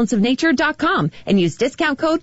balanceofnature.com and use discount code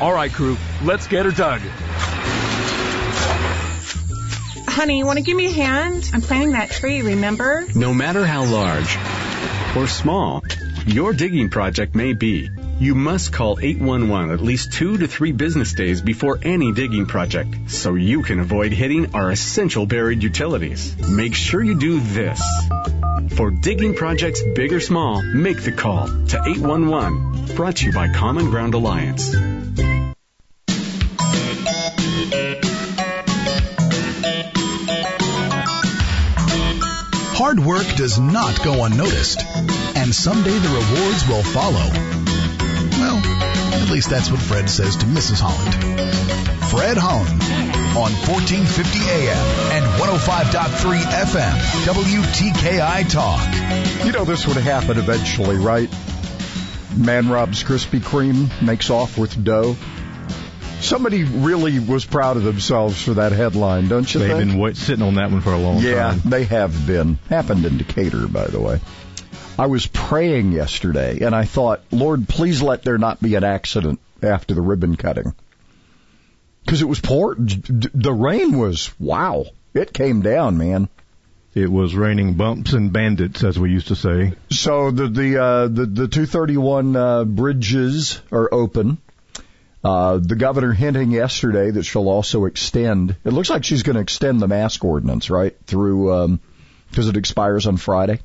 All right, crew, let's get her dug. Honey, you want to give me a hand? I'm planting that tree, remember? No matter how large or small your digging project may be, you must call 811 at least two to three business days before any digging project so you can avoid hitting our essential buried utilities. Make sure you do this. For digging projects big or small, make the call to 811. Brought to you by Common Ground Alliance. Hard work does not go unnoticed, and someday the rewards will follow. Well, at least that's what Fred says to Mrs. Holland. Fred Holland on 1450 AM and 105.3 FM, WTKI Talk. You know this would happen eventually, right? Man robs Krispy Kreme, makes off with dough. Somebody really was proud of themselves for that headline, don't you think? They've think? been wait, sitting on that one for a long yeah, time. they have been. Happened in Decatur, by the way. I was praying yesterday, and I thought, Lord, please let there not be an accident after the ribbon cutting. Because it was poor. The rain was, wow. It came down, man. It was raining bumps and bandits, as we used to say. So the the uh, the, the 231 uh, bridges are open. Uh, the governor hinting yesterday that she'll also extend. It looks like she's going to extend the mask ordinance right through um, because it expires on Friday.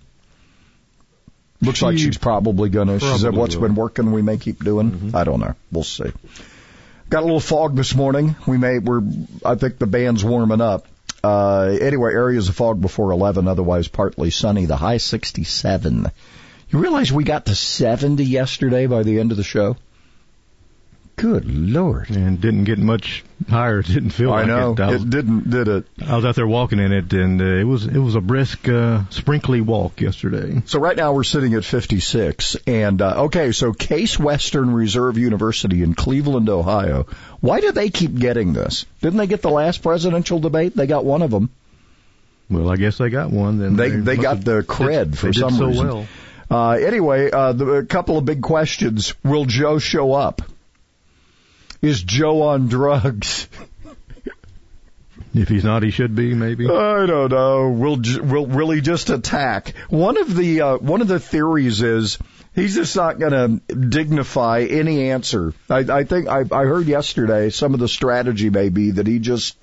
Looks She like she's probably going to. She said, "What's will. been working, we may keep doing." I don't know. We'll see. Got a little fog this morning. We may. We're. I think the band's warming up. Uh, anyway, areas of fog before 11. Otherwise, partly sunny. The high 67. You realize we got to 70 yesterday by the end of the show? Good lord. And didn't get much higher. Didn't feel I like know. it. I was, It didn't, did it? I was out there walking in it, and uh, it was it was a brisk, uh, sprinkly walk yesterday. So right now we're sitting at 56. And, uh, okay, so Case Western Reserve University in Cleveland, Ohio. Why do they keep getting this? Didn't they get the last presidential debate? They got one of them. Well, I guess they got one. Then They, they must got the cred they for did some so reason. well. Uh, anyway, uh, the, a couple of big questions. Will Joe show up? Is Joe on drugs? If he's not, he should be maybe. I don't know. Will will really just attack? One of the uh, one of the theories is he's just not going to dignify any answer. I, I think I, I heard yesterday some of the strategy may be that he just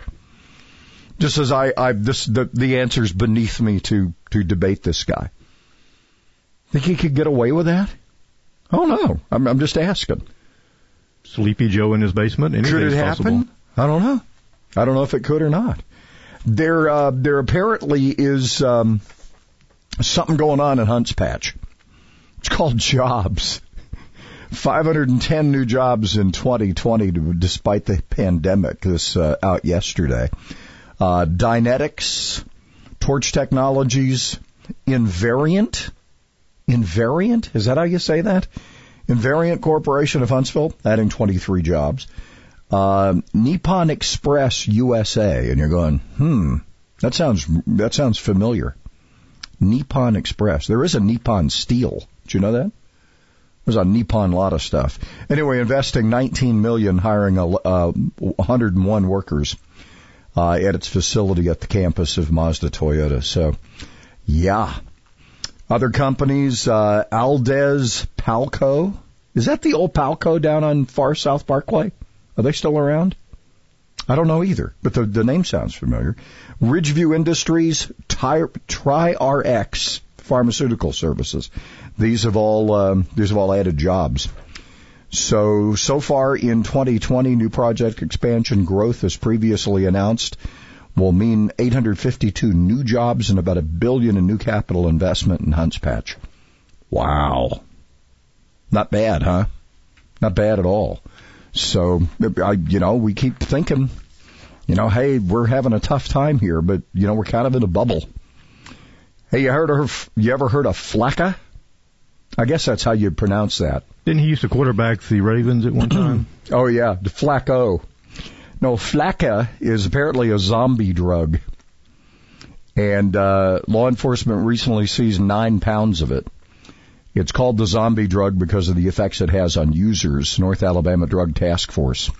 just says I I this the the answer's beneath me to to debate this guy. Think he could get away with that? Oh no, I'm I'm just asking. Sleepy Joe in his basement. Could it happen? possible. I don't know. I don't know if it could or not. There, uh, there apparently is um, something going on in Hunts Patch. It's called jobs. 510 new jobs in 2020, despite the pandemic. This uh, out yesterday. Uh, Dynetics, Torch Technologies, Invariant. Invariant? Is that how you say that? Invariant Corporation of Huntsville, adding 23 jobs. Uh, Nippon Express USA, and you're going, hmm, that sounds that sounds familiar. Nippon Express. There is a Nippon Steel. Did you know that? There's a Nippon lot of stuff. Anyway, investing 19 million, hiring a, uh, 101 workers uh, at its facility at the campus of Mazda Toyota. So, yeah. Other companies, uh, Aldez Palco. Is that the old Palco down on Far South Parkway? Are they still around? I don't know either, but the, the name sounds familiar. Ridgeview Industries, Tri- TriRx Pharmaceutical Services. These have all um, these have all added jobs. So so far in 2020, new project expansion growth, as previously announced, will mean 852 new jobs and about a billion in new capital investment in Hunts Patch. Wow. Not bad, huh? Not bad at all. So, I, you know, we keep thinking, you know, hey, we're having a tough time here, but you know, we're kind of in a bubble. Hey, you heard of? You ever heard of Flakka? I guess that's how you pronounce that. Didn't he used to quarterback the Ravens at one time? oh yeah, the Flacco. No, Flakka is apparently a zombie drug, and uh, law enforcement recently seized nine pounds of it. It's called the zombie drug because of the effects it has on users. North Alabama Drug Task Force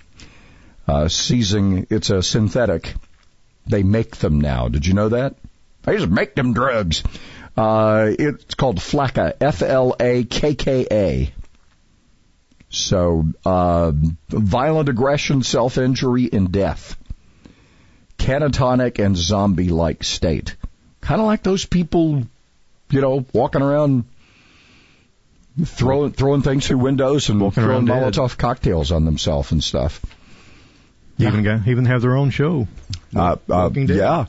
uh, seizing. It's a synthetic. They make them now. Did you know that? They just make them drugs. Uh, it's called Flakka. F L A K K A. So, uh, violent aggression, self-injury, and death. Catatonic and zombie-like state. Kind of like those people, you know, walking around throwing throwing things through windows and Walking throwing around dead. Molotov cocktails on themselves and stuff. Even got, even have their own show. Uh, uh, yeah.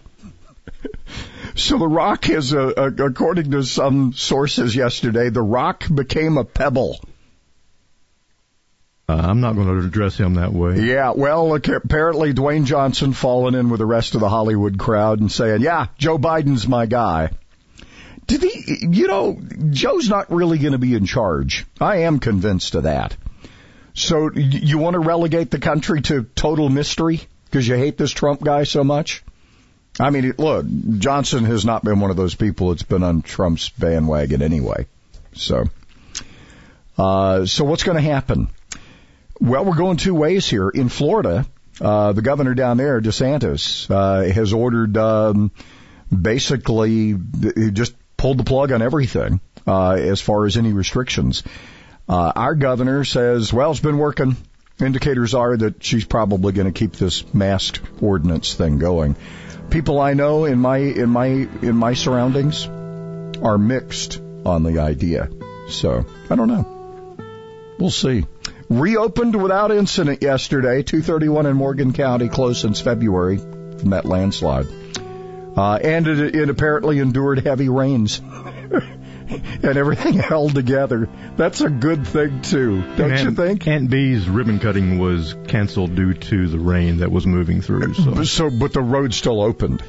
so The Rock is, a, a, according to some sources yesterday, The Rock became a pebble. Uh, I'm not going to address him that way. Yeah, well, apparently Dwayne Johnson falling in with the rest of the Hollywood crowd and saying, "Yeah, Joe Biden's my guy." Did he? You know, Joe's not really going to be in charge. I am convinced of that. So you want to relegate the country to total mystery because you hate this Trump guy so much? I mean, look, Johnson has not been one of those people that's been on Trump's bandwagon anyway. So, uh, so what's going to happen? Well, we're going two ways here. In Florida, uh, the governor down there, DeSantis, uh, has ordered um, basically he just pulled the plug on everything uh, as far as any restrictions. Uh, our governor says, well, it's been working. Indicators are that she's probably going to keep this mask ordinance thing going. People I know in my in my in my surroundings are mixed on the idea. So I don't know. We'll see. Reopened without incident yesterday, 231 in Morgan County, closed since February from that landslide. Uh, and it, it apparently endured heavy rains. and everything held together. That's a good thing too, don't you think? Aunt B's ribbon cutting was canceled due to the rain that was moving through. So So, but the road still opened.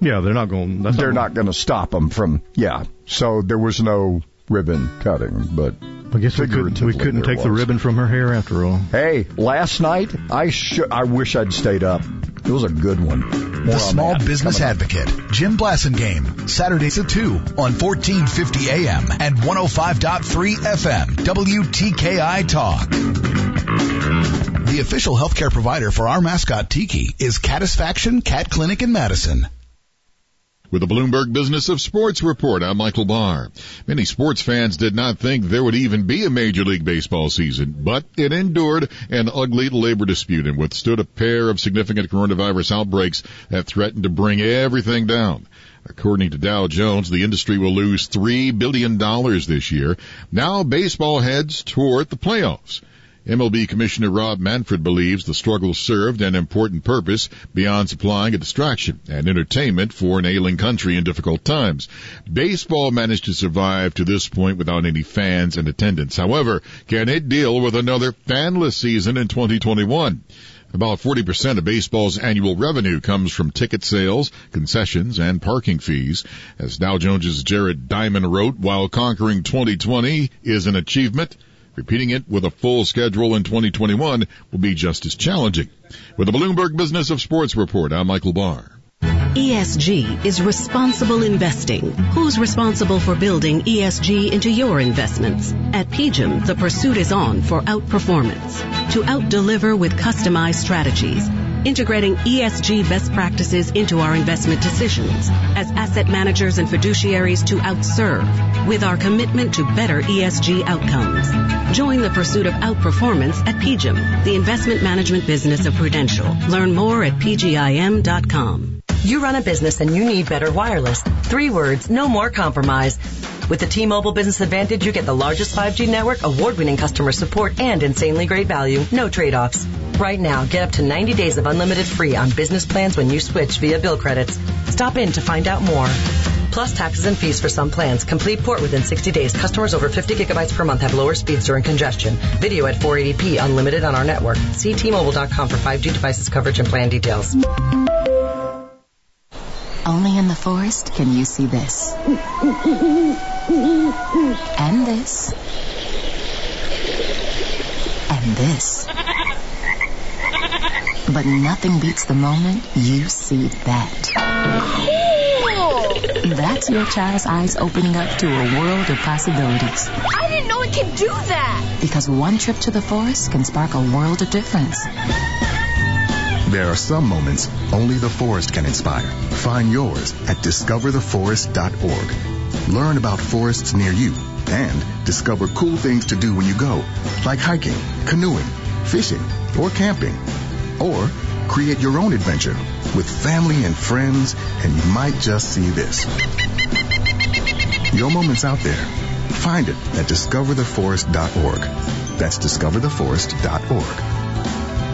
yeah, they're not going. They're not going to stop them from, yeah. So there was no ribbon cutting, but I guess we couldn't. We couldn't there take the ribbon from her hair after all. Hey, last night I should. I wish I'd stayed up. It was a good one. More The on Small that Business coming up. Advocate, Jim Blasingame, Saturdays at 2 on 1450 AM and 105.3 FM, WTKI Talk. The official healthcare provider for our mascot Tiki is Catisfaction Cat Clinic in Madison. With the Bloomberg Business of Sports report, I'm Michael Barr. Many sports fans did not think there would even be a Major League Baseball season, but it endured an ugly labor dispute and withstood a pair of significant coronavirus outbreaks that threatened to bring everything down. According to Dow Jones, the industry will lose $3 billion this year. Now baseball heads toward the playoffs. MLB Commissioner Rob Manfred believes the struggle served an important purpose beyond supplying a distraction and entertainment for an ailing country in difficult times. Baseball managed to survive to this point without any fans in attendance. However, can it deal with another fanless season in 2021? About 40% of baseball's annual revenue comes from ticket sales, concessions, and parking fees. As Dow Jones's Jared Diamond wrote, while conquering 2020 is an achievement, Repeating it with a full schedule in 2021 will be just as challenging. With the Bloomberg Business of Sports report, I'm Michael Barr. ESG is responsible investing. Who's responsible for building ESG into your investments? At PGIM, the pursuit is on for outperformance. To outdeliver with customized strategies, integrating ESG best practices into our investment decisions as asset managers and fiduciaries to outserve with our commitment to better ESG outcomes. Join the pursuit of outperformance at PGIM, the investment management business of Prudential. Learn more at pgim.com. You run a business and you need better wireless. Three words, no more compromise. With the T-Mobile Business Advantage, you get the largest 5G network, award-winning customer support, and insanely great value. No trade-offs. Right now, get up to 90 days of unlimited free on business plans when you switch via bill credits. Stop in to find out more. plus taxes and fees for some plans. Complete port within 60 days. Customers over 50 gigabytes per month have lower speeds during congestion. Video at 480p unlimited on our network. See T-Mobile.com for 5G devices coverage and plan details. Only in the forest can you see this. And this. And this. But nothing beats the moment you see that. That's your child's eyes opening up to a world of possibilities. I didn't know it could do that. Because one trip to the forest can spark a world of difference. There are some moments only the forest can inspire. Find yours at discovertheforest.org. Learn about forests near you and discover cool things to do when you go, like hiking, canoeing, fishing, or camping. Or create your own adventure with family and friends, and you might just see this. Your moment's out there. Find it at discovertheforest.org. That's discovertheforest.org.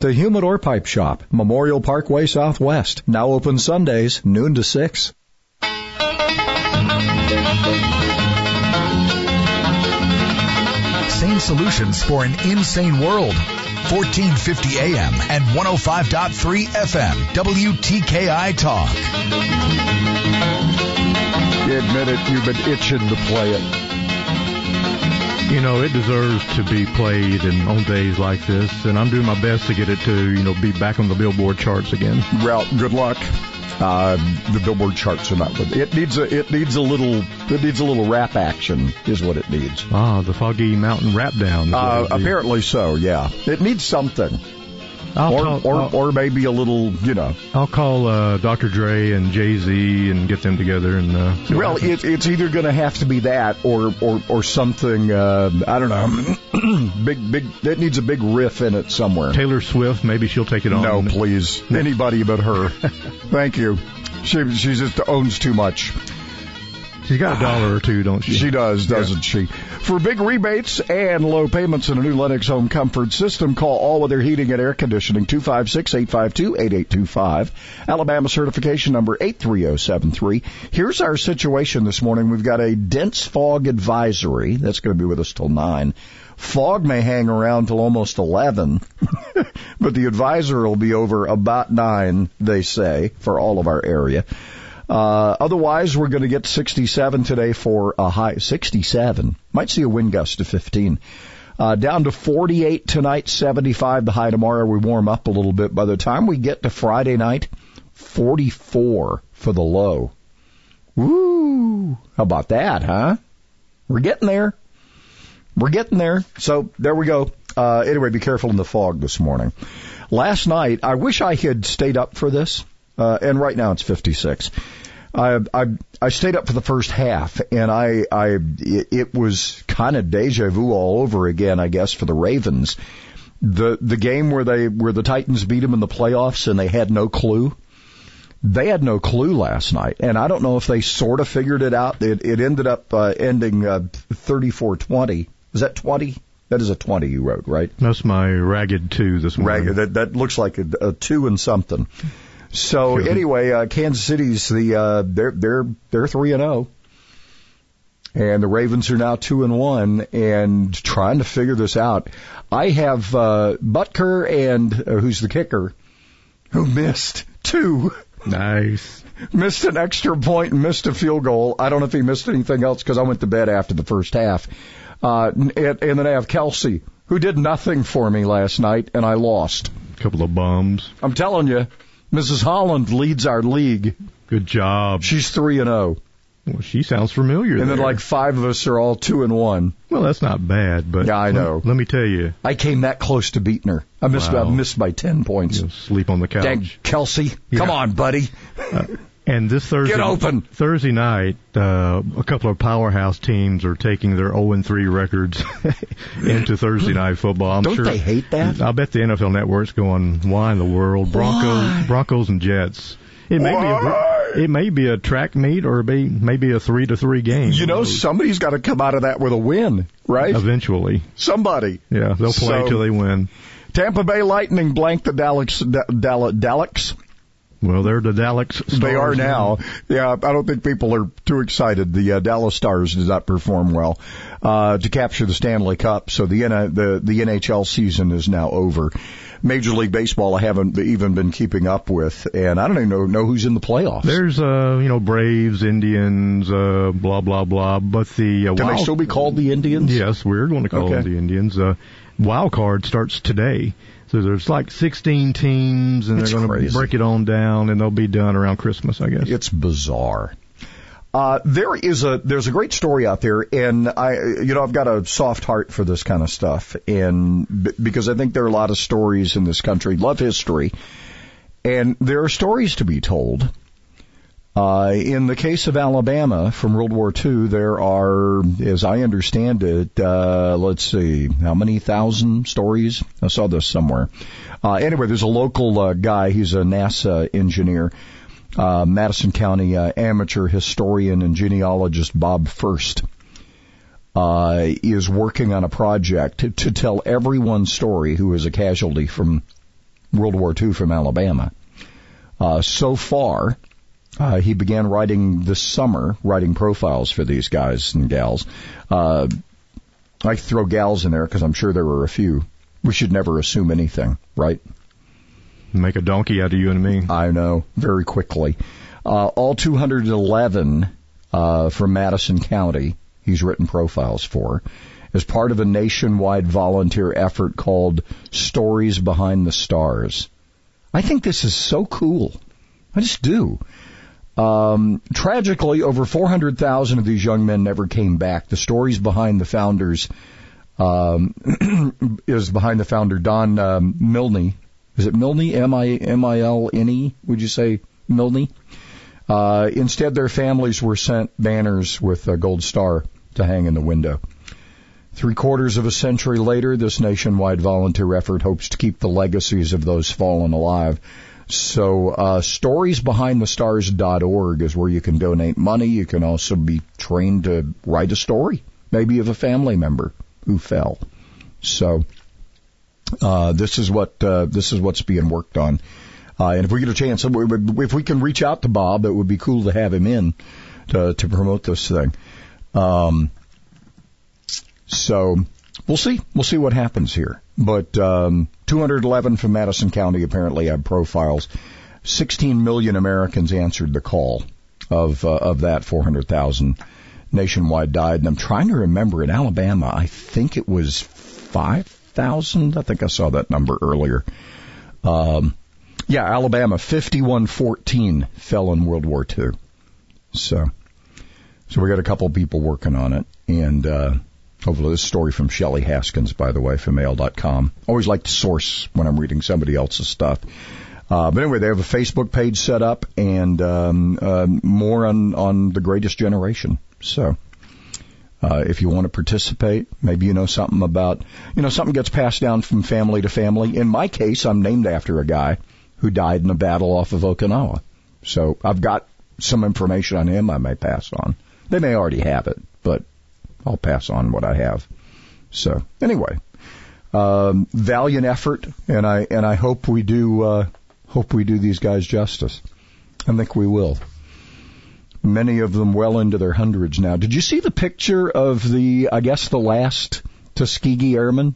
The Humidor Pipe Shop, Memorial Parkway Southwest. Now open Sundays, noon to 6. Sane solutions for an insane world. 1450 AM and 105.3 FM. WTKI Talk. You admit it, you've been itching to play it. You know, it deserves to be played and on days like this, and I'm doing my best to get it to, you know, be back on the Billboard charts again. Well, good luck. Uh, the Billboard charts are not good. It needs a it needs a little it needs a little rap action is what it needs. Ah, the Foggy Mountain Rap Down. Uh, apparently so. Yeah, it needs something. I'll or, talk- or, I'll- or maybe a little, you know. I'll call uh, Dr. Dre and Jay Z and get them together and. Uh, Well, it, it's either going to have to be that or or or something. Uh, I don't know. big big. It needs a big riff in it somewhere. Taylor Swift, maybe she'll take it on. No, please. Anybody but her. Thank you. She she just owns too much. She's got a dollar or two, don't she? She does, doesn't she? For big rebates and low payments in a new Lennox home comfort system, call All Weather Heating and Air Conditioning 256-852-8825. Alabama certification number 83073. Here's our situation this morning. We've got a dense fog advisory. That's going to be with us till 9. Fog may hang around till almost 11, but the advisor will be over about 9, they say, for all of our area. Uh, otherwise, we're going to get 67 today for a high 67. Might see a wind gust to 15. Uh, down to 48 tonight, 75 the high tomorrow. We warm up a little bit. By the time we get to Friday night, 44 for the low. Woo! How about that, huh? We're getting there. We're getting there. So there we go. Uh, anyway, be careful in the fog this morning. Last night, I wish I had stayed up for this. Uh, and right now it's 56. I, I, I stayed up for the first half and I, I, it, was kind of deja vu all over again, I guess, for the Ravens. The, the game where they, where the Titans beat them in the playoffs and they had no clue. They had no clue last night, and I don't know if they sort of figured it out. It, it ended up uh, ending uh, 34-20. Is that 20? That is a 20 you wrote, right? That's my ragged two this morning. Ragged. That, that looks like a, a two and something. So anyway, uh, Kansas City's the uh, they're they're they're three and zero, and the Ravens are now two and one, and trying to figure this out. I have uh, Butker and uh, who's the kicker, who missed two. Nice. Missed an extra point and missed a field goal. I don't know if he missed anything else because I went to bed after the first half. Uh, and, and then I have Kelce, who did nothing for me last night, and I lost. A couple of bums. I'm telling you, Mrs. Holland leads our league. Good job. She's three and zero. Well, she sounds familiar. And then like five of us are all two and one. well, that's not bad, but Yeah, I know. Let, let me tell you, I came that close to beating her. I missed Wow. I missed by ten points. you'll sleep on the couch. Dang, Kelce, come on, buddy. Uh, And this Thursday, Get open. Thursday night, uh, a couple of powerhouse teams are taking their 0 and 3 records into Thursday night football. I'm Don't sure, they hate that? I bet the NFL Network's going, why in the world? Broncos, Why? Broncos and Jets. It may be a, it may be a track meet or be maybe a three to three game. You know, somebody's got to come out of that with a win, right? Eventually, Somebody. yeah, they'll play So- till they win. Tampa Bay Lightning blank the Dallas, Dallas, Dallas. Well, they're the Dallas. Stars They are now. Yeah, I don't think people are too excited. The uh, Dallas Stars did not perform well uh, to capture the Stanley Cup, so the, N- the the NHL season is now over. Major League Baseball, I haven't even been keeping up with, and I don't even know, know who's in the playoffs. There's uh, you know, Braves, Indians, uh, blah blah blah. But the uh, Can they still be called the Indians? Yes, we're going to call Okay. them the Indians. Uh, wild card starts today. So there's like 16 teams, and It's they're going to break it on down, and they'll be done around Christmas, I guess. It's bizarre. Uh, there is a there's a great story out there, and I you know I've got a soft heart for this kind of stuff, and b- because I think there are a lot of stories in this country, love history, and there are stories to be told. Uh, in the case of Alabama from World War II, there are, as I understand it, uh, let's see, how many thousand stories? I saw this somewhere. Uh, anyway, there's a local uh, guy. He's a NASA engineer uh, Madison County uh, amateur historian and genealogist Bob First is working on a project to, to tell everyone's story who is a casualty from World War II from Alabama. So far, uh, he began writing this summer, writing profiles for these guys and gals. Uh, I throw gals in there because I'm sure there were a few. We should never assume anything, right? Make a donkey out of you and me. I know, very quickly. Uh, all 211 uh, from Madison County, he's written profiles for, as part of a nationwide volunteer effort called Stories Behind the Stars. I think this is so cool. I just do. Um, tragically, over 400,000 of these young men never came back. The stories behind the founders um, is behind the founder Don um, Milne. Is it Milne? M I M I L N E? Would you say Milne? Uh, instead, their families were sent banners with a gold star to hang in the window. Three quarters of a century later, this nationwide volunteer effort hopes to keep the legacies of those fallen alive. So, uh, storiesbehindthestars.org is where you can donate money. You can also be trained to write a story, maybe of a family member who fell. So, uh, this is what uh, this is what's being worked on. Uh, and if we get a chance, if we can reach out to Bob, it would be cool to have him in to to promote this thing. Um, so we'll see. We'll see what happens here. But um, 211 from Madison County apparently have profiles. 16 million Americans answered the call of uh, of that 400,000 nationwide died. And I'm trying to remember in Alabama, I think it was 5,000. I think I saw that number earlier. Um, yeah, Alabama 5114 fell in World War II. So, so we got a couple people working on it, and uh, hopefully this story from Shelley Haskins, by the way, from AL.com. Always like to source when I'm reading somebody else's stuff. Uh, but anyway, they have a Facebook page set up and um, uh, more on on the Greatest Generation. So. Uh, if you want to participate, maybe you know something about, you know, something gets passed down from family to family. In my case, I'm named after a guy who died in a battle off of Okinawa. So I've got some information on him I may pass on. They may already have it, but I'll pass on what I have. So anyway, um, valiant effort, and I and I hope we do uh, hope we do these guys justice. I think we will. Many of them well into their hundreds now. Did you see the picture of the I guess the last Tuskegee Airman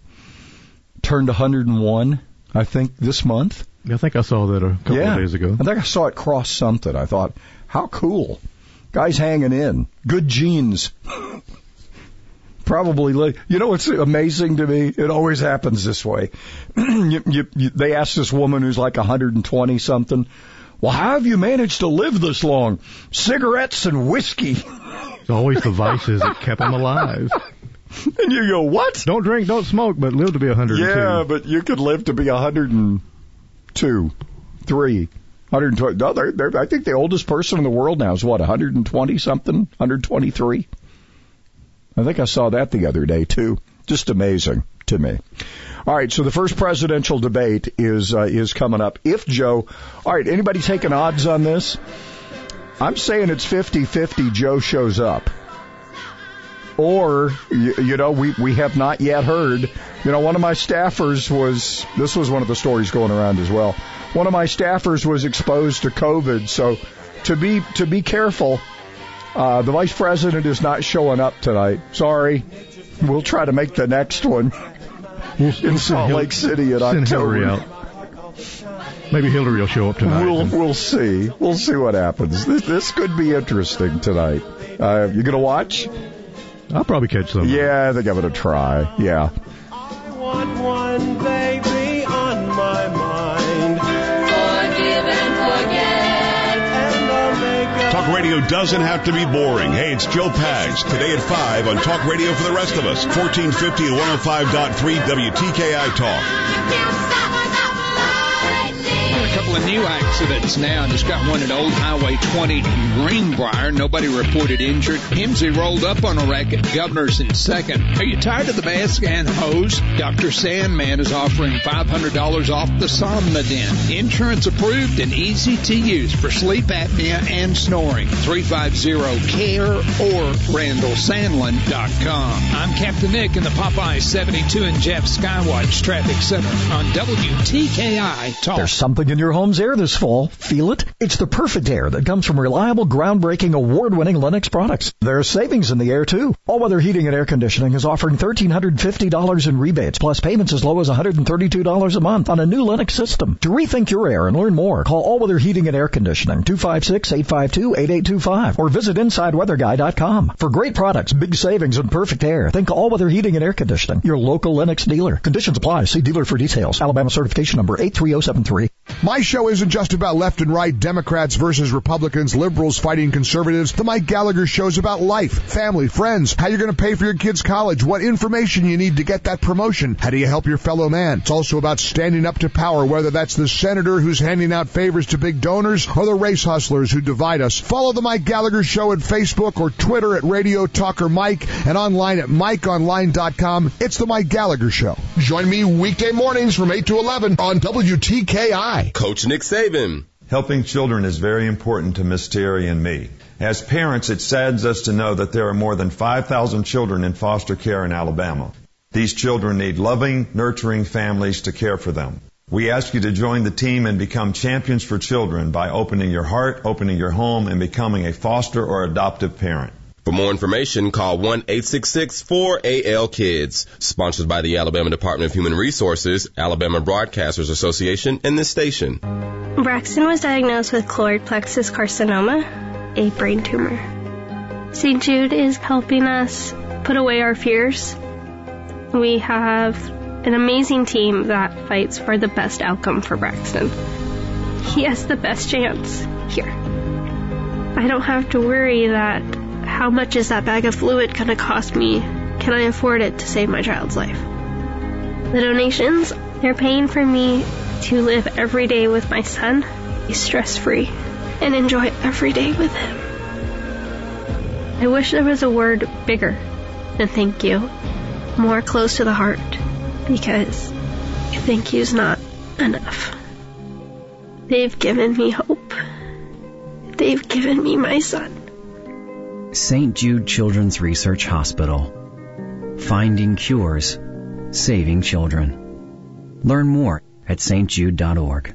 turned 101? I think this month. I think I saw that a couple yeah. of days ago. I think I saw it cross something. I thought, how cool. Guys hanging in. Good genes. Probably, li- you know what's amazing to me? It always happens this way. you, you, you, they ask this woman who's like 120 something, well, how have you managed to live this long? Cigarettes and whiskey. It's always the vices that kept them alive. And you go, what? Don't drink, don't smoke, but live to be 102. Yeah, but you could live to be 102, 3, 120. No, they're, they're, I think the oldest person in the world now is what 120 something, 123. I think I saw that the other day too. Just amazing to me. All right, so the first presidential debate is uh, is coming up. If Joe, all right, anybody taking odds on this? I'm saying it's 50-50 Joe shows up. Or, you, you know, we, we have not yet heard. You know, one of my staffers was, this was one of the stories going around as well. One of my staffers was exposed to COVID, so to be, to be careful, uh, the vice president is not showing up tonight. Sorry. We'll try to make the next one in Salt Lake City in October. Hillary out. Maybe Hillary will show up tonight. We'll we'll see. We'll see what happens. This this could be interesting tonight. Uh, you gonna watch? I'll probably catch some. Yeah, I think I'm gonna try. Yeah. Radio doesn't have to be boring. Hey, it's Joe Pags. Today at 5 on Talk Radio for the rest of us. 1450 to 105.3 WTKI Talk. Couple of new accidents now. Just got one at Old Highway 20 in Greenbrier. Nobody reported injured. Hemsey rolled up on a wreck at Governor's in second. Are you tired of the mask and hose? Dr. Sandman is offering $500 off the Somnodent. Insurance approved and easy to use for sleep apnea and snoring. 350-CARE or RandallSandlin.com. I'm Captain Nick in the Popeye 72 and Jeff Skywatch Traffic Center on WTKI Talk. There's something in your home's air this fall. Feel it? It's the perfect air that comes from reliable, groundbreaking, award-winning Lennox products. There's savings in the air too. All Weather Heating and Air Conditioning is offering $1,350 in rebates, plus payments as low as $132 a month on a new Lennox system. To rethink your air and learn more, call All Weather Heating and Air Conditioning 256-852-8825 or visit InsideWeatherGuy.com. For great products, big savings, and perfect air, think All Weather Heating and Air Conditioning, your local Lennox dealer. Conditions apply. See dealer for details. Alabama certification number 83073. My show isn't just about left and right, Democrats versus Republicans, liberals fighting conservatives. The Mike Gallagher show's about life, family, friends, how you're going to pay for your kids' college, what information you need to get that promotion, how do you help your fellow man. It's also about standing up to power, whether that's the senator who's handing out favors to big donors or the race hustlers who divide us. Follow the Mike Gallagher show at Facebook or Twitter at Radio Talker Mike and online at MikeOnline.com. It's the Mike Gallagher show. Join me weekday mornings from 8 to 11 on WTKI. Coach Nick Saban. Helping children is very important to Miss Terry and me. As parents, it saddens us to know that there are more than 5,000 children in foster care in Alabama. These children need loving, nurturing families to care for them. We ask you to join the team and become champions for children by opening your heart, opening your home, and becoming a foster or adoptive parent. For more information, call 1-866-4AL-KIDS. Sponsored by the Alabama Department of Human Resources, Alabama Broadcasters Association, and this station. Braxton was diagnosed with choroid plexus carcinoma, a brain tumor. St. Jude is helping us put away our fears. We have an amazing team that fights for the best outcome for Braxton. He has the best chance here. I don't have to worry that how much is that bag of fluid going to cost me? Can I afford it to save my child's life? The donations, they're paying for me to live every day with my son, be stress free, and enjoy every day with him. I wish there was a word bigger than thank you, more close to the heart, because thank you's not enough. They've given me hope. They've given me my son. St. Jude Children's Research Hospital. Finding cures, saving children. Learn more at stjude.org.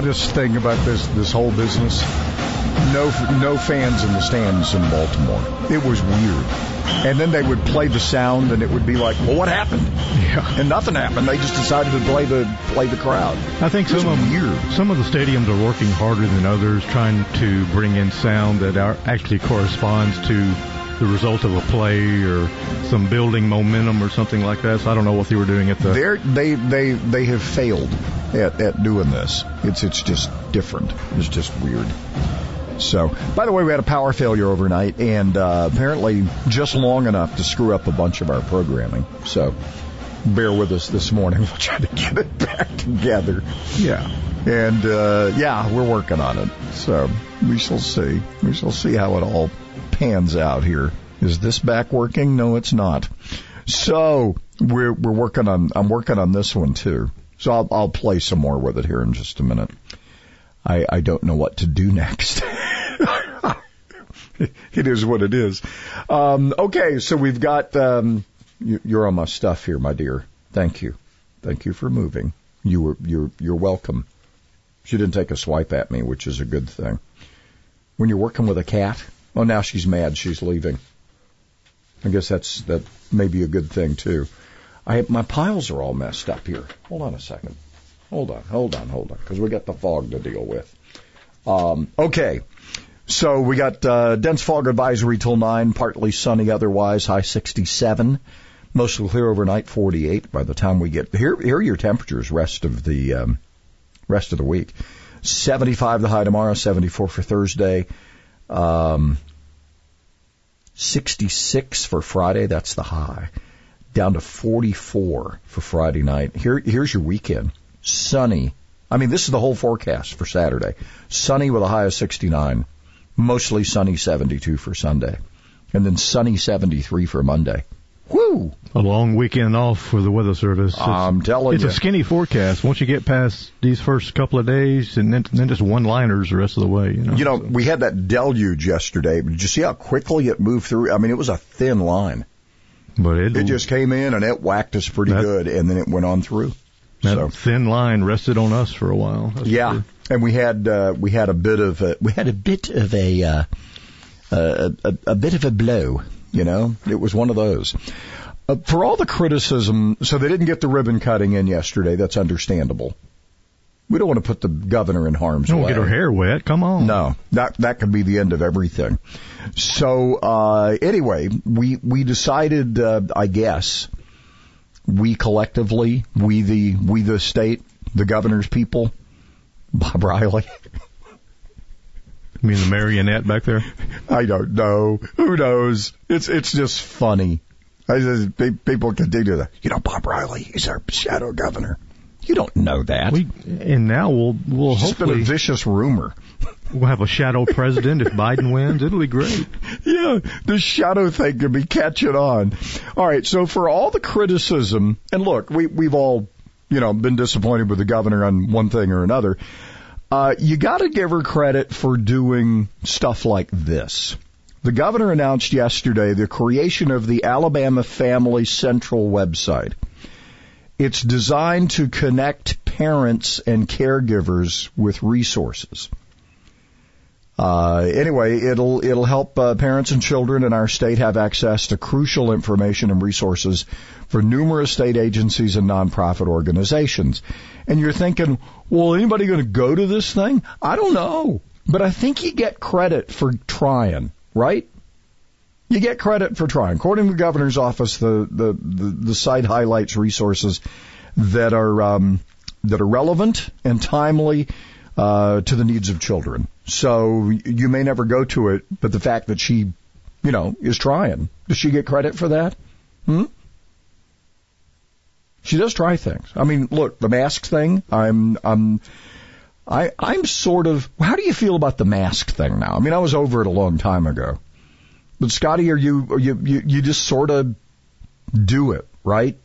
Oddest thing about this this whole business? No no fans in the stands in Baltimore. It was weird. And then they would play the sound, and it would be like, "Well, what happened?" Yeah. And nothing happened. They just decided to play the play the crowd. I think some of weird. some of the stadiums are working harder than others, trying to bring in sound that are, actually corresponds to the result of a play or some building momentum or something like that. So I don't know what they were doing at the. They're, they they they have failed at, at doing this. It's it's just different. It's just weird. So, by the way, we had a power failure overnight, and uh, apparently just long enough to screw up a bunch of our programming. So, bear with us this morning. We'll try to get it back together. Yeah. And uh, yeah, we're working on it. So we shall see. We shall see how it all pans out here. Is this back working? No, it's not. So we're we're working on. I'm working on this one too. So I'll I'll play some more with it here in just a minute. I I don't know what to do next. it is what it is. Um, okay, so we've got. Um, you, you're on my stuff here, my dear. Thank you. Thank you for moving. You were you're you're welcome. She didn't take a swipe at me, which is a good thing. When you're working with a cat, oh now she's mad, she's leaving. I guess that's that may be a good thing too. I my piles are all messed up here. Hold on a second. Hold on, hold on, hold on, because we got the fog to deal with. Um, okay, so we got uh, dense fog advisory till nine, partly sunny otherwise, high 67. Mostly clear overnight, 48. By the time we get here, here are your temperatures rest of the um, rest of the week. 75 the high tomorrow, 74 for Thursday, um, 66 for Friday. That's the high. Down to 44 for Friday night. Here, here's your weekend. Sunny. I mean, this is the whole forecast for Saturday. Sunny with a high of 69. Mostly sunny 72 for Sunday. And then sunny 73 for Monday. Woo! A long weekend off for the weather service. It's, I'm telling it's you. a skinny forecast. Once you get past these first couple of days, and then, then just one liners the rest of the way. You know, You know, we had that deluge yesterday. Did you see how quickly it moved through? I mean, it was a thin line. but it, It just came in and it whacked us pretty That- good, and then it went on through. that So thin line rested on us for a while. Yeah, and we had uh, we had a bit of a, we had a bit of a, uh, a, a a bit of a blow. You know, it was one of those. Uh, for all the criticism, so they didn't get the ribbon cutting in yesterday. That's understandable. We don't want to put the governor in harm's way. Don't get her hair wet. Come on. No, that that could be the end of everything. So uh, anyway, we we decided, uh, I guess, we collectively, we the we the state, the governor's people, Bob Riley. You mean the marionette back there? I don't know. Who knows? It's it's just funny. I just, pe- people continue to, you know, Bob Riley is our shadow governor. You don't know that. We and now we'll we'll It's just been a hopefully vicious rumor. we'll have a shadow president if Biden wins. It'll be great. Yeah, the shadow thing could be catching on. All right, so for all the criticism, and look, we we've all, you know, been disappointed with the governor on one thing or another. Uh, you got to give her credit for doing stuff like this. The governor announced yesterday the creation of the Alabama Family Central website. It's designed to connect parents and caregivers with resources. Uh, anyway, it'll it'll help uh, parents and children in our state have access to crucial information and resources for numerous state agencies and nonprofit organizations. And you're thinking, well, anybody going to go to this thing? I don't know, but I think you get credit for trying, right? You get credit for trying. According to the governor's office, the the the, the site highlights resources that are um, that are relevant and timely uh, to the needs of children. So you may never go to it, but the fact that she, you know, is trying, does she get credit for that? Hmm? She does try things. I mean, look, the mask thing. I'm, I'm, I, I'm sort of. How do you feel about the mask thing now? I mean, I was over it a long time ago, but Scotty, are you, are you, you, you just sort of do it, right?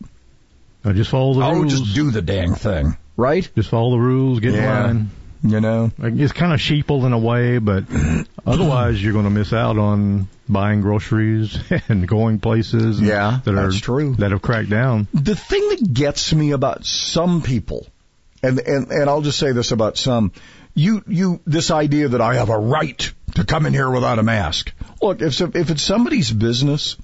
I just follow the oh, rules. just do the dang thing, right? Just follow the rules. Get in line. You know, Like, It's kind of sheeple in a way, but otherwise you're going to miss out on buying groceries and going places. Yeah, that are that's true. That have cracked down. the thing that gets me about some people, and and and I'll just say this about some, you you this idea that I have a right to come in here without a mask. Look, if if it's somebody's business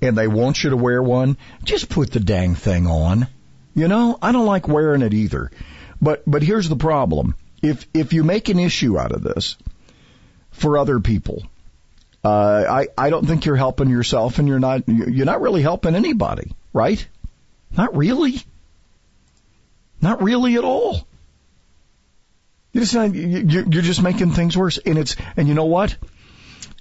and they want you to wear one, just put the dang thing on. You know, I don't like wearing it either. But but here's the problem. If if you make an issue out of this for other people, uh, I I don't think you're helping yourself, and you're not you're not really helping anybody, right? Not really. Not really at all. You just you- you're just making things worse, and it's and you know what?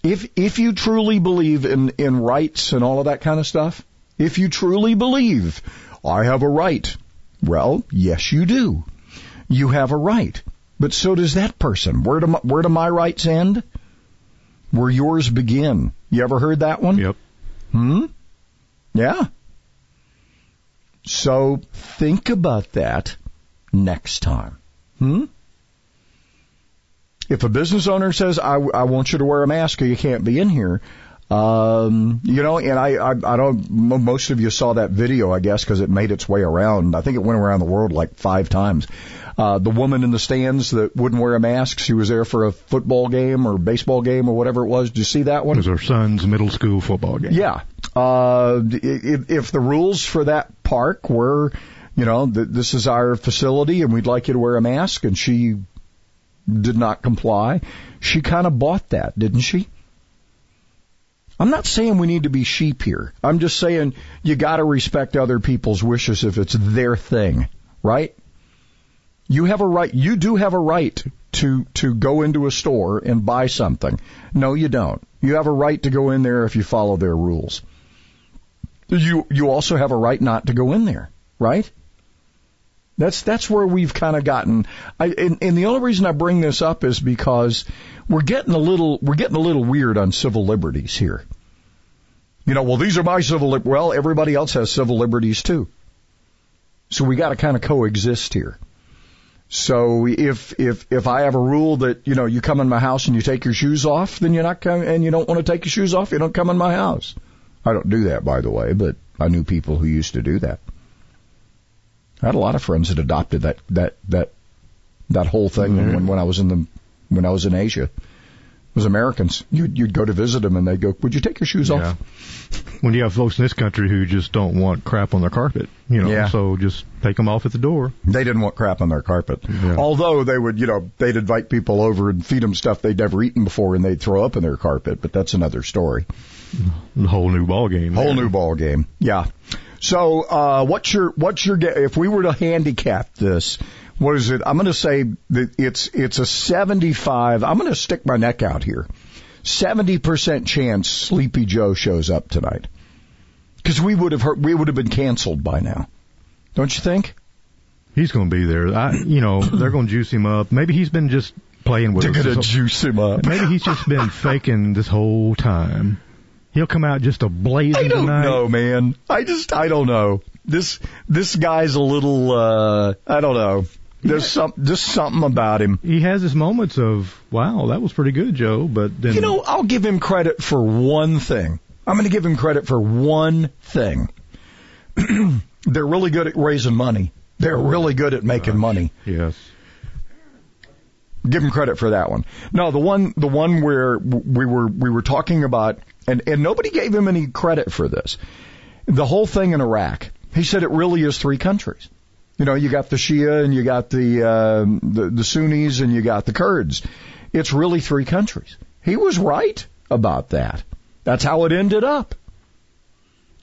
If if you truly believe in in rights and all of that kind of stuff, if you truly believe I have a right, well, yes, you do. You have a right, but so does that person. Where do my, where do my rights end? Where yours begin. You ever heard that one? Yep. Hmm? Yeah. So think about that next time. Hmm? If a business owner says, I, I want you to wear a mask or you can't be in here, um, you know, and I, I, I don't, most of you saw that video, I guess, because it made its way around. I think it went around the world like five times. Uh, the woman in the stands that wouldn't wear a mask, she was there for a football game or baseball game or whatever it was. Did you see that one? It was our son's middle school football game. Yeah. Uh, if, if the rules for that park were, you know, th- this is our facility and we'd like you to wear a mask, and she did not comply, she kind of bought that, didn't she? I'm not saying we need to be sheep here. I'm just saying you got to respect other people's wishes if it's their thing, right? You have a right. You do have a right to to go into a store and buy something. No, you don't. You have a right to go in there if you follow their rules. You you also have a right not to go in there, right? That's that's where we've kind of gotten. I, and, and the only reason I bring this up is because we're getting a little we're getting a little weird on civil liberties here. You know, well these are my civil lib- well everybody else has civil liberties too. So we got to kind of coexist here. So if if if I have a rule that you know you come in my house and you take your shoes off, then you're not coming, and you don't want to take your shoes off, you don't come in my house. I don't do that, by the way, but I knew people who used to do that. I had a lot of friends that adopted that that that that whole thing Mhm. when when I was in the when I was in Asia. It was Americans. You'd you'd go to visit them and they'd go, "Would you take your shoes Yeah. off?" When you have folks in this country who just don't want crap on their carpet, you know, Yeah. so just take them off at the door. They didn't want crap on their carpet. Although they would, you know, they'd invite people over and feed them stuff they'd never eaten before and they'd throw up in their carpet, but that's another story. A whole new ball game. Whole new ball game. Yeah. So, uh, what's your, what's your, if we were to handicap this, what is it? I'm going to say that it's it's a 75. I'm going to stick my neck out here. 70% chance Sleepy Joe shows up tonight. Because we would have heard, we would have been canceled by now. Don't you think? He's going to be there. I, you know, they're going to juice him up. Maybe he's been just playing with They're us. going to juice him up. Maybe he's just been faking this whole time. He'll come out just a blazing I don't tonight. know, man. I just I don't know. This this guy's a little uh I don't know. There's some just something about him. He has his moments of wow, that was pretty good, Joe. But then You know, I'll give him credit for one thing. I'm going to give him credit for one thing. They're really good at raising money. They're really good at making money. yes, Give him credit for that one. No, the one the one where we were we were talking about and and nobody gave him any credit for this. The whole thing in Iraq. He said it really is three countries. You know, you got the Shia and you got the uh, the, the Sunnis and you got the Kurds. It's really three countries. He was right about that. That's how it ended up.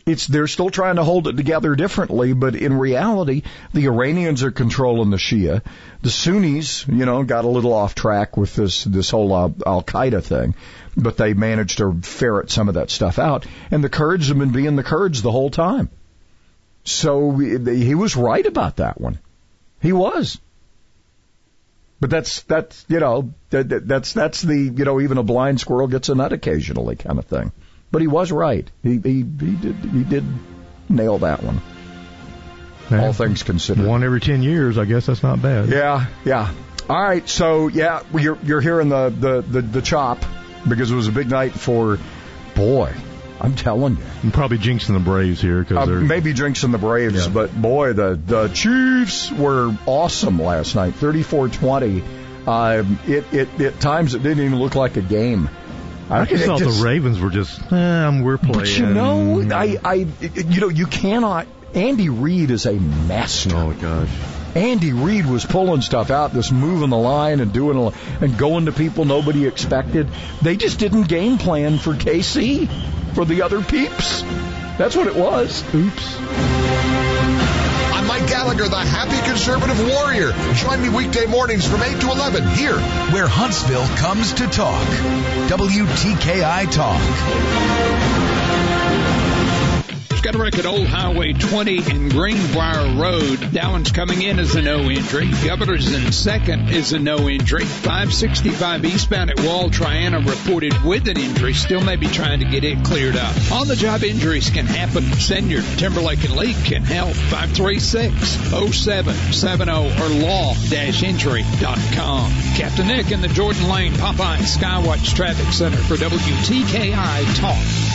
It's they're still trying to hold it together differently, but in reality, the Iranians are controlling the Shia. The Sunnis, you know, got a little off track with this this whole uh, Al Qaeda thing, but they managed to ferret some of that stuff out. And the Kurds have been being the Kurds the whole time. So he was right about that one. He was. But that's that's you know that- that's that's the you know even a blind squirrel gets a nut occasionally kind of thing. But he was right. He he he did he did nail that one. All things considered. one every ten years. I guess that's not bad. Yeah, yeah. All right, so yeah, you're you're hearing the the the, the chop because it was a big night for boy. I'm telling you. I'm probably jinxing the Braves here because Uh, they're maybe jinxing the Braves, Yeah. but boy, the the Chiefs were awesome last night, 34-20. Uh, it it at times it didn't even look like a game. I just thought just- the Ravens were just, eh, we're playing. But you know, I, I, you know, you cannot. Andy Reid is a master. Oh gosh. Andy Reid was pulling stuff out, just moving the line and doing a- and going to people nobody expected. They just didn't game plan for KC for the other peeps. That's what it was. Oops. Gallagher, the happy conservative warrior. Join me weekday mornings from 8 to 11 here. Where Huntsville comes to talk. WTKI Talk. Wreck at Old Highway 20 and Greenbrier Road. That one's coming in as a no injury. Governor's in second is a no injury. 565 eastbound at Wall Triana reported with an injury. Still may be trying to get it cleared up. On the job injuries can happen. Siniard, Timberlake and League can help. 536-0770 or law-injury.com. Captain Nick in the Jordan Lane Popeye Skywatch Traffic Center for WTKI Talk.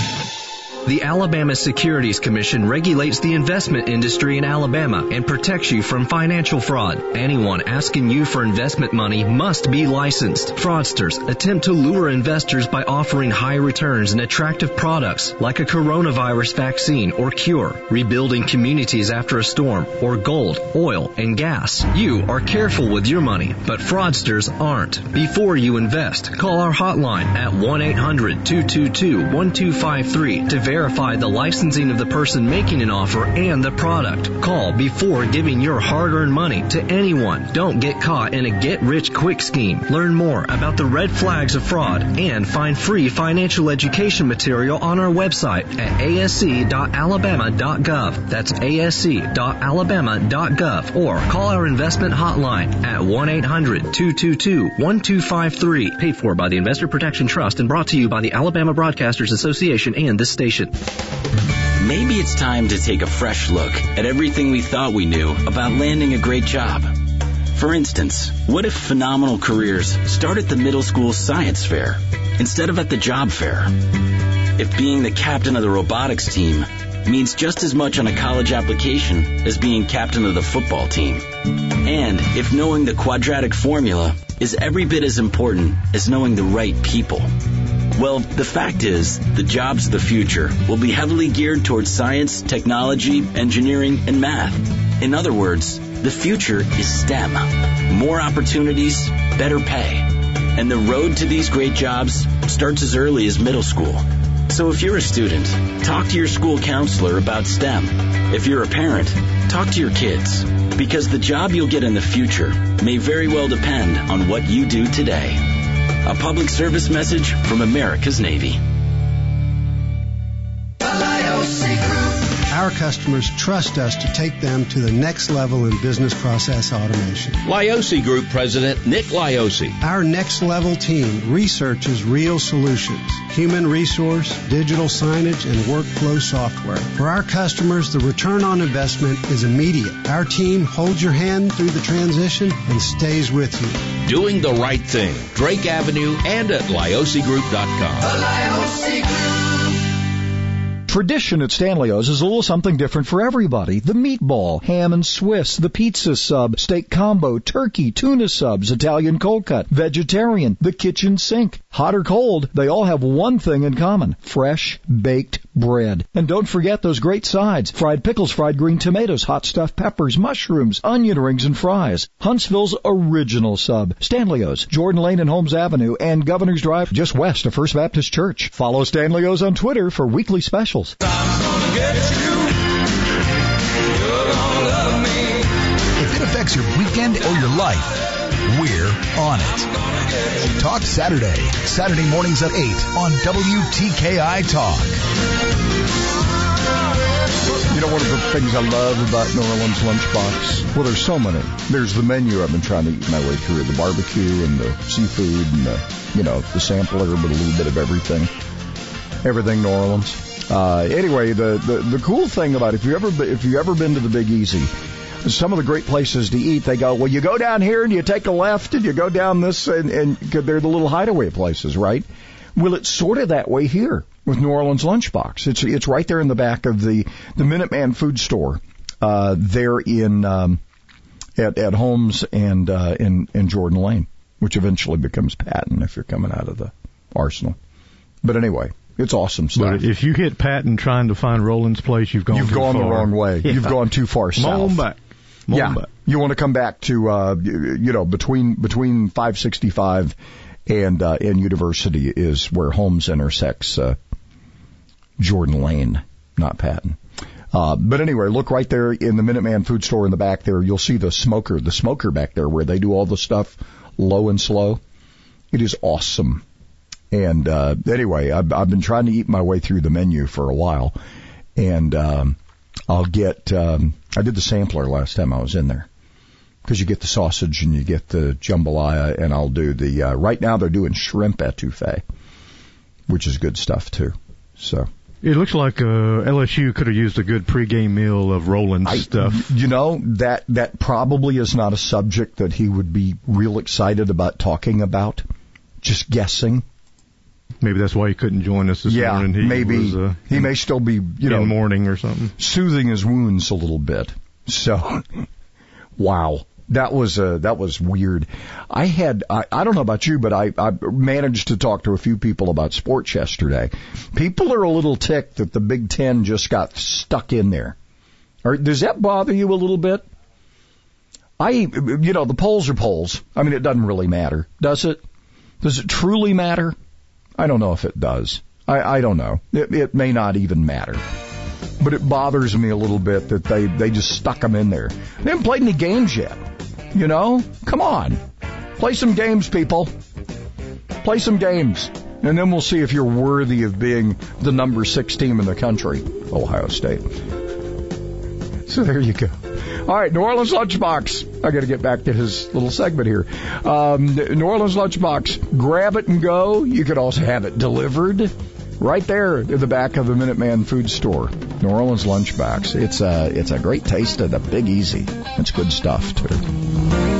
The Alabama Securities Commission regulates the investment industry in Alabama and protects you from financial fraud. Anyone asking you for investment money must be licensed. Fraudsters attempt to lure investors by offering high returns and attractive products like a coronavirus vaccine or cure, rebuilding communities after a storm, or gold, oil, and gas. You are careful with your money, but fraudsters aren't. Before you invest, call our hotline at 1-800-222-1253 to verify the licensing of the person making an offer and the product. Call before giving your hard-earned money to anyone. Don't get caught in a get-rich-quick scheme. Learn more about the red flags of fraud and find free financial education material on our website at asc.alabama.gov. That's asc.alabama.gov or call our investment hotline at 1-800-222-1253. Paid for by the Investor Protection Trust and brought to you by the Alabama Broadcasters Association and this station. Maybe it's time to take a fresh look at everything we thought we knew about landing a great job. For instance, what if phenomenal careers start at the middle school science fair instead of at the job fair? If being the captain of the robotics team means just as much on a college application as being captain of the football team. And if knowing the quadratic formula is every bit as important as knowing the right people. Well, the fact is, the jobs of the future will be heavily geared towards science, technology, engineering, and math. In other words, the future is STEM. More opportunities, better pay. And the road to these great jobs starts as early as middle school. So if you're a student, talk to your school counselor about STEM. If you're a parent, Talk to your kids because the job you'll get in the future may very well depend on what you do today. A public service message from America's Navy. Our customers trust us to take them to the next level in business process automation. Liosi Group President Nick Liosi. Our next level team researches real solutions, human resource, digital signage, and workflow software. For our customers, the return on investment is immediate. Our team holds your hand through the transition and stays with you. Doing the right thing. Drake Avenue and at liosigroup.com. The Liosi Group. Tradition at Stanley's is a little something different for everybody. The meatball, ham and Swiss, the pizza sub, steak combo, turkey, tuna subs, Italian cold cut, vegetarian, the kitchen sink. Hot or cold, they all have one thing in common. Fresh, baked bread. And don't forget those great sides. Fried pickles, fried green tomatoes, hot stuffed peppers, mushrooms, onion rings, and fries. Huntsville's original sub. Stanley's, Jordan Lane and Holmes Avenue, and Governor's Drive just west of First Baptist Church. Follow Stanley's on Twitter for weekly specials. If it affects your weekend or your life, we're on it. Talk Saturday, Saturday mornings at 8 on WTKI Talk. You know, one of the things I love about New Orleans Lunchbox, well, there's so many. There's the menu I've been trying to eat my way through, the barbecue and the seafood and the, you know, the sampler, but a little bit of everything. Everything New Orleans. Uh, anyway, the, the, the cool thing about it, if you ever, if you ever been to the Big Easy, some of the great places to eat, they go, well, you go down here and you take a left and you go down this and, and they're the little hideaway places, right? Well, it's sort of that way here with New Orleans Lunchbox. It's it's right there in the back of the the Minuteman Food Store, uh, there in um, at at Holmes and uh, in in Jordan Lane, which eventually becomes Patton if you're coming out of the Arsenal. But anyway, it's awesome stuff. But if you hit Patton trying to find Roland's place, you've gone You've gone the wrong way. Yeah. You've gone too far south. Moan back. Moan yeah, back. you want to come back to uh, you you know between between 565 and uh, and University is where Holmes intersects uh, Jordan Lane, not Patton. Uh, but anyway, look right there in the Minuteman food store in the back there. You'll see the smoker, the smoker back there where they do all the stuff low and slow. It is awesome. And uh, anyway, I've, I've been trying to eat my way through the menu for a while, and um, I'll get. Um, I did the sampler last time I was in there because you get the sausage and you get the jambalaya, and I'll do the. Uh, right now they're doing shrimp etouffee, which is good stuff too. So It looks like uh, LSU could have used a good pregame meal of Roland's stuff. you know that that probably is not a subject that he would be real excited about talking about. Just guessing. Maybe that's why he couldn't join us this yeah, morning. He maybe was, uh, he may still be you know in mourning or something. soothing his wounds a little bit. So, wow, that was uh, that was weird. I had I, I don't know about you, but I, I managed to talk to a few people about sports yesterday. People are a little ticked that the Big Ten just got stuck in there. Or does that bother you a little bit? I, you know, the polls are polls. I mean, it doesn't really matter, does it? Does it truly matter? I don't know if it does. I, I don't know. It, it may not even matter. But it bothers me a little bit that they, they just stuck them in there. They haven't played any games yet. You know? Come on. Play some games, people. Play some games. And then we'll see if you're worthy of being the number six team in the country, Ohio State. So there you go. All right, New Orleans Lunchbox. I got to get back to his little segment here. Um, New Orleans Lunchbox. Grab it and go. You could also have it delivered right there in the back of the Minuteman Food Store. New Orleans Lunchbox. It's a it's a great taste of the Big Easy. It's good stuff too.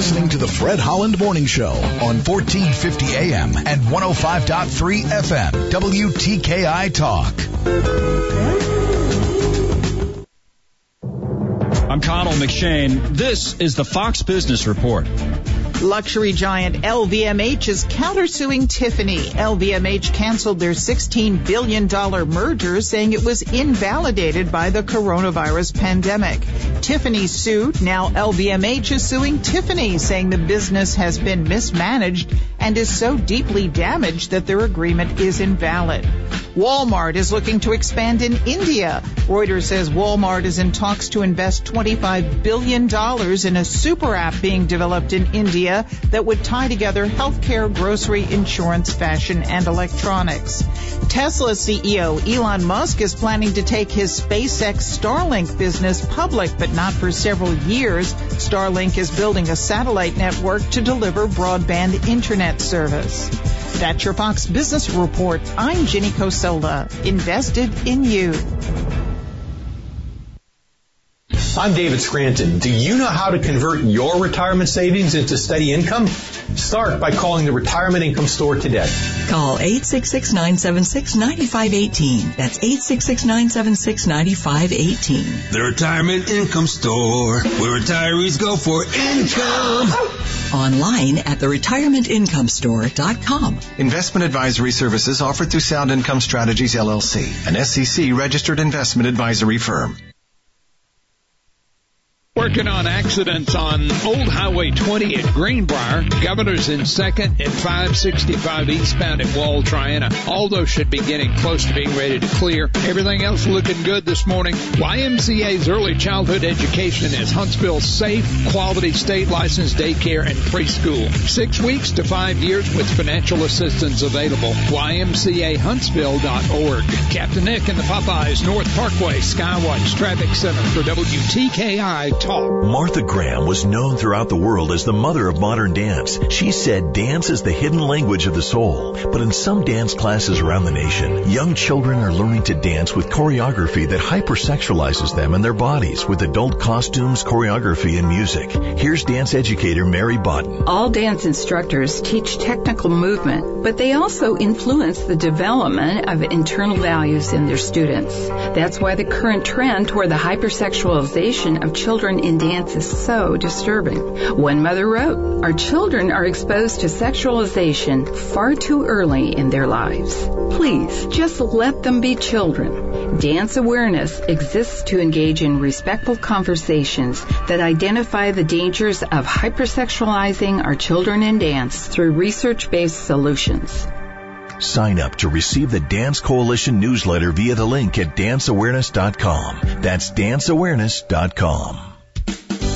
Listening to the Fred Holland Morning Show on 1450 AM and 105.3 FM. WTKI Talk. I'm Connell McShane. This is the Fox Business Report. Luxury giant LVMH is countersuing Tiffany. LVMH canceled their $16 billion merger, saying it was invalidated by the coronavirus pandemic. Tiffany sued. Now LVMH is suing Tiffany, saying the business has been mismanaged and is so deeply damaged that their agreement is invalid. Walmart is looking to expand in India. Reuters says Walmart is in talks to invest $25 billion in a super app being developed in India that would tie together healthcare, grocery, insurance, fashion, and electronics. Tesla CEO Elon Musk is planning to take his SpaceX Starlink business public, but not for several years. Starlink is building a satellite network to deliver broadband internet service. That's your Fox Business Report. I'm Ginny Cosola, invested in you. I'm David Scranton. Do you know how to convert your retirement savings into steady income? Start by calling the Retirement Income Store today. Call 866-976-9518. That's 866-976-9518. The Retirement Income Store, where retirees go for income. Online at theretirementincomestore.com. Investment advisory services offered through Sound Income Strategies LLC, an SEC registered investment advisory firm. Working on accidents on Old Highway 20 at Greenbrier, Governor's in second and 565 eastbound at Wall Triana. All those should be getting close to being ready to clear. Everything else looking good this morning. YMCA's early childhood education is Huntsville's safe, quality state licensed daycare and preschool. Six weeks to five years with financial assistance available. YMCAHuntsville.org. Captain Nick and the Popeyes North Parkway Skywatch Traffic Center for WTKI Talk. Martha Graham was known throughout the world as the mother of modern dance. She said dance is the hidden language of the soul. But in some dance classes around the nation, young children are learning to dance with choreography that hypersexualizes them and their bodies with adult costumes, choreography, and music. Here's dance educator Mary Botten. All dance instructors teach technical movement, but they also influence the development of internal values in their students. That's why the current trend toward the hypersexualization of children in dance is so disturbing. One mother wrote, Our children are exposed to sexualization far too early in their lives. Please, just let them be children. Dance awareness exists to engage in respectful conversations that identify the dangers of hypersexualizing our children in dance through research-based solutions. Sign up to receive the Dance Coalition newsletter via the link at danceawareness.com. That's danceawareness.com.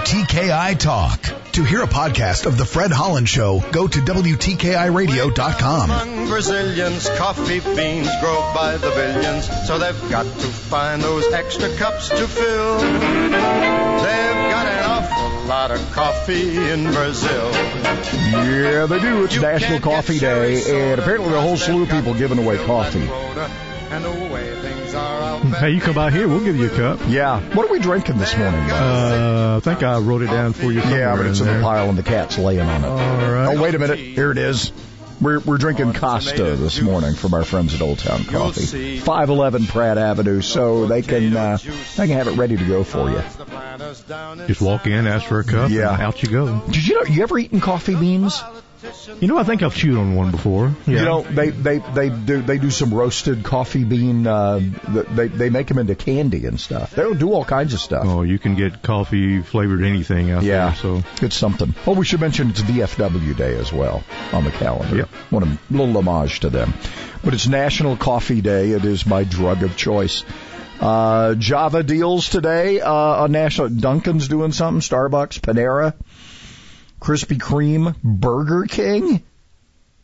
WTKI Talk. To hear a podcast of The Fred Holland Show, go to WTKIRadio.com. Among Brazilians, coffee beans grow by the billions, so they've got to find those extra cups to fill. They've got an awful lot of coffee in Brazil. Yeah, they do. It's National Coffee Day, and apparently a whole slew of people giving away coffee. Hey, you come out here, we'll give you a cup. Yeah. What are we drinking this morning? Uh, I think I wrote it down for you. Yeah, but it's in, in the pile and the cat's laying on it. All right. Oh, wait a minute. Here it is. We're, we're drinking Costa this morning from our friends at Old Town Coffee. 511 Pratt Avenue, so they can, uh, they can have it ready to go for you. Just walk in, ask for a cup, Yeah. and out you go. Did you know, you ever eaten coffee beans? You know, I think I've chewed on one before. Yeah. You know, they, they, they do, they do some roasted coffee bean, uh, they, they make them into candy and stuff. They'll do all kinds of stuff. Oh, you can get coffee flavored anything out Yeah, there. So it's something. Oh, we should mention it's VFW Day as well on the calendar. Yep. Want a little homage to them. But it's National Coffee Day. It is my drug of choice. Uh, Java deals today uh, on National. Dunkin's doing something. Starbucks, Panera, Krispy Kreme, Burger King.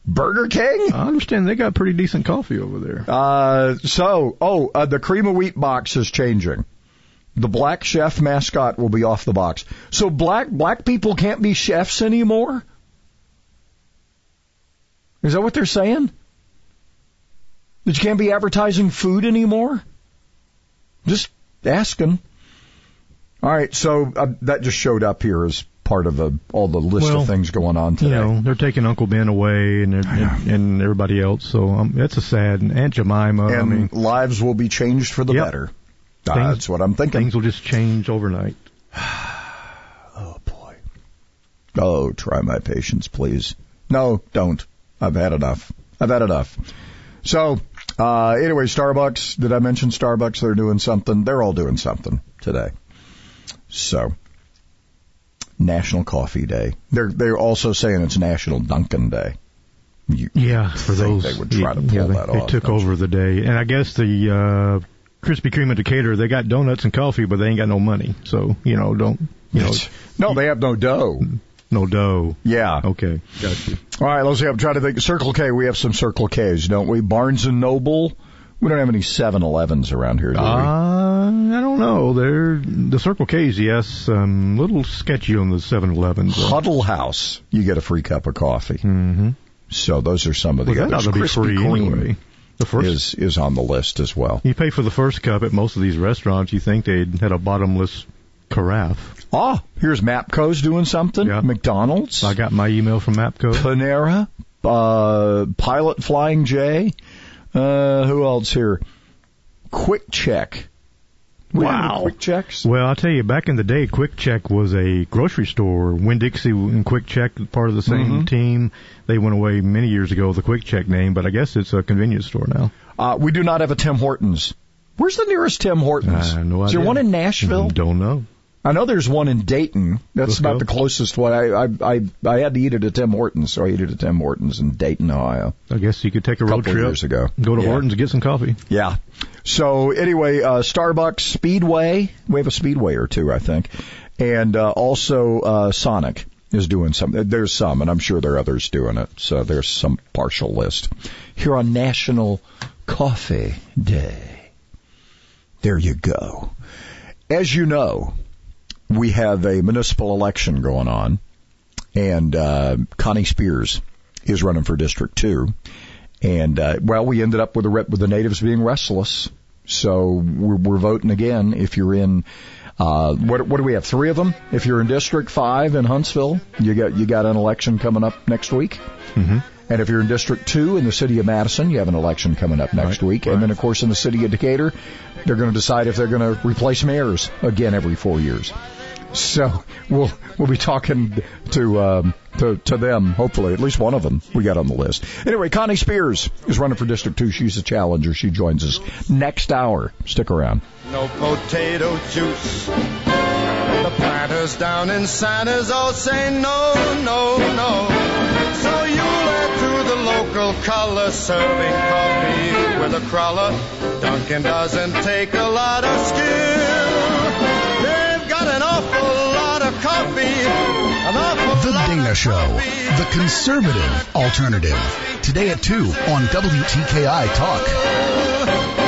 Burger King? I understand they got pretty decent coffee over there. Uh, so, oh, uh, the cream of wheat box is changing. The black chef mascot will be off the box. So black black people can't be chefs anymore? Is that what they're saying? That you can't be advertising food anymore? Just asking. All right, so uh, that just showed up here as part of the, all the list Well, of things going on today. You know, they're taking Uncle Ben away and and, and everybody else. So um, it's a sad. And Aunt Jemima. I mean, lives will be changed for the Yep. better. Things- That's what I'm thinking. things will just change overnight. Oh boy. Oh, try my patience, please. No, don't. I've had enough. I've had enough. So, uh, anyway, Starbucks, did I mention Starbucks? They're doing something. They're all doing something today. So, National Coffee Day. They're, they're also saying it's National Dunkin' Day. You Yeah, for those they would try to pull yeah, they, that they off. took don't over the day, and I guess the uh, Krispy Kreme in Decatur they got donuts and coffee, but they ain't got no money. So you know, don't you know? No, they have no dough. No dough. Yeah. Okay, got you. All right, let's see. I'm trying to think. Circle K, we have some Circle Ks, don't we? Barnes and Noble. We don't have any 7-Elevens around here, do Uh, I don't know. They're the Circle K's, yes. Um, little sketchy on the 7-Elevens. we? Huddle House, you get a free cup of coffee. Mm-hmm. So those are some of the Well, others. Krispy free Kreme anyway. The first is is on the list as well. you pay for the first cup at most of these restaurants. You think they'd had a bottomless carafe. Ah, here's Mapco's doing something. McDonald's. I got my email from Mapco. Panera. Uh, Pilot Flying J. Uh, who else here? Quick Check. We Wow. Quick Checks. Well, I'll tell you, back in the day, Quick Check was a grocery store. Winn Dixie and Quick Check, part of the same Mhm. team. They went away many years ago, with the Quick Check name, but I guess it's a convenience store now. Uh, we do not have a Tim Hortons. Where's the nearest Tim Hortons? Uh, no Is there one in Nashville? Don't know. I know there's one in Dayton. That's Let's about go. the closest one. I, I I I had to eat it at Tim Hortons, so I ate it at Tim Hortons in Dayton, Ohio. I guess you could take a road couple trip, years ago. go to Yeah. Hortons and get some coffee. Yeah. So anyway, uh, Starbucks, Speedway. We have a Speedway or two, I think, and uh, also uh, Sonic is doing some. There's some, and I'm sure there are others doing it. So there's some partial list here on National Coffee Day. There you go. As you know, we have a municipal election going on, and uh, Connie Spears is running for District Two. And uh, well, we ended up with the with the natives being restless, so we're, we're voting again. If you're in, uh, what what do we have? Three of them. If you're in District Five in Huntsville, you got you got an election coming up next week. Mm-hmm. And if you're in District 2 in the city of Madison, you have an election coming up next week. And then, of course, in the city of Decatur, they're going to decide if they're going to replace mayors again every four years. So we'll we'll be talking to um, to to them. Hopefully, at least one of them we got on the list. Anyway, Connie Spears is running for District Two. She's a challenger. She joins us next hour. Stick around. No potato juice. The planters down in Santos all say no, no, no. So you head to the local color serving coffee with a crawler. Dunkin' doesn't take a lot of skill. The Dana Show, the conservative alternative. Today at 2 on WTKI Talk.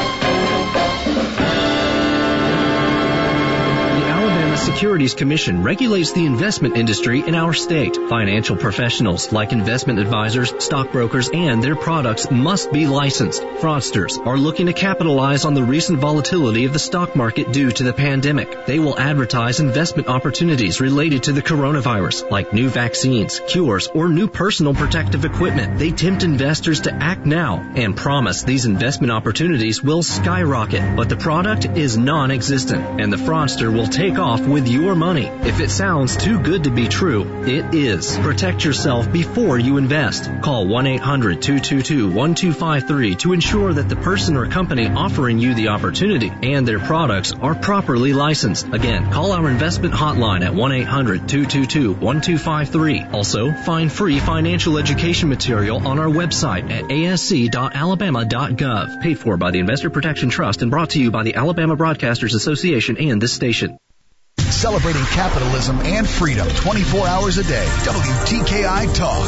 Securities Commission regulates the investment industry in our state. Financial professionals like investment advisors, stockbrokers, and their products must be licensed. Fraudsters are looking to capitalize on the recent volatility of the stock market due to the pandemic. They will advertise investment opportunities related to the coronavirus, like new vaccines, cures, or new personal protective equipment. They tempt investors to act now and promise these investment opportunities will skyrocket, but the product is non-existent and the fraudster will take off with your money. If it sounds too good to be true, it is. Protect yourself before you invest. Call 1-800-222-1253 to ensure that the person or company offering you the opportunity and their products are properly licensed. Again, call our investment hotline at 1-800-222-1253. Also, find free financial education material on our website at asc.alabama.gov. Paid for by the Investor Protection Trust and brought to you by the Alabama Broadcasters Association and this station. Celebrating capitalism and freedom 24 hours a day. WTKI Talk.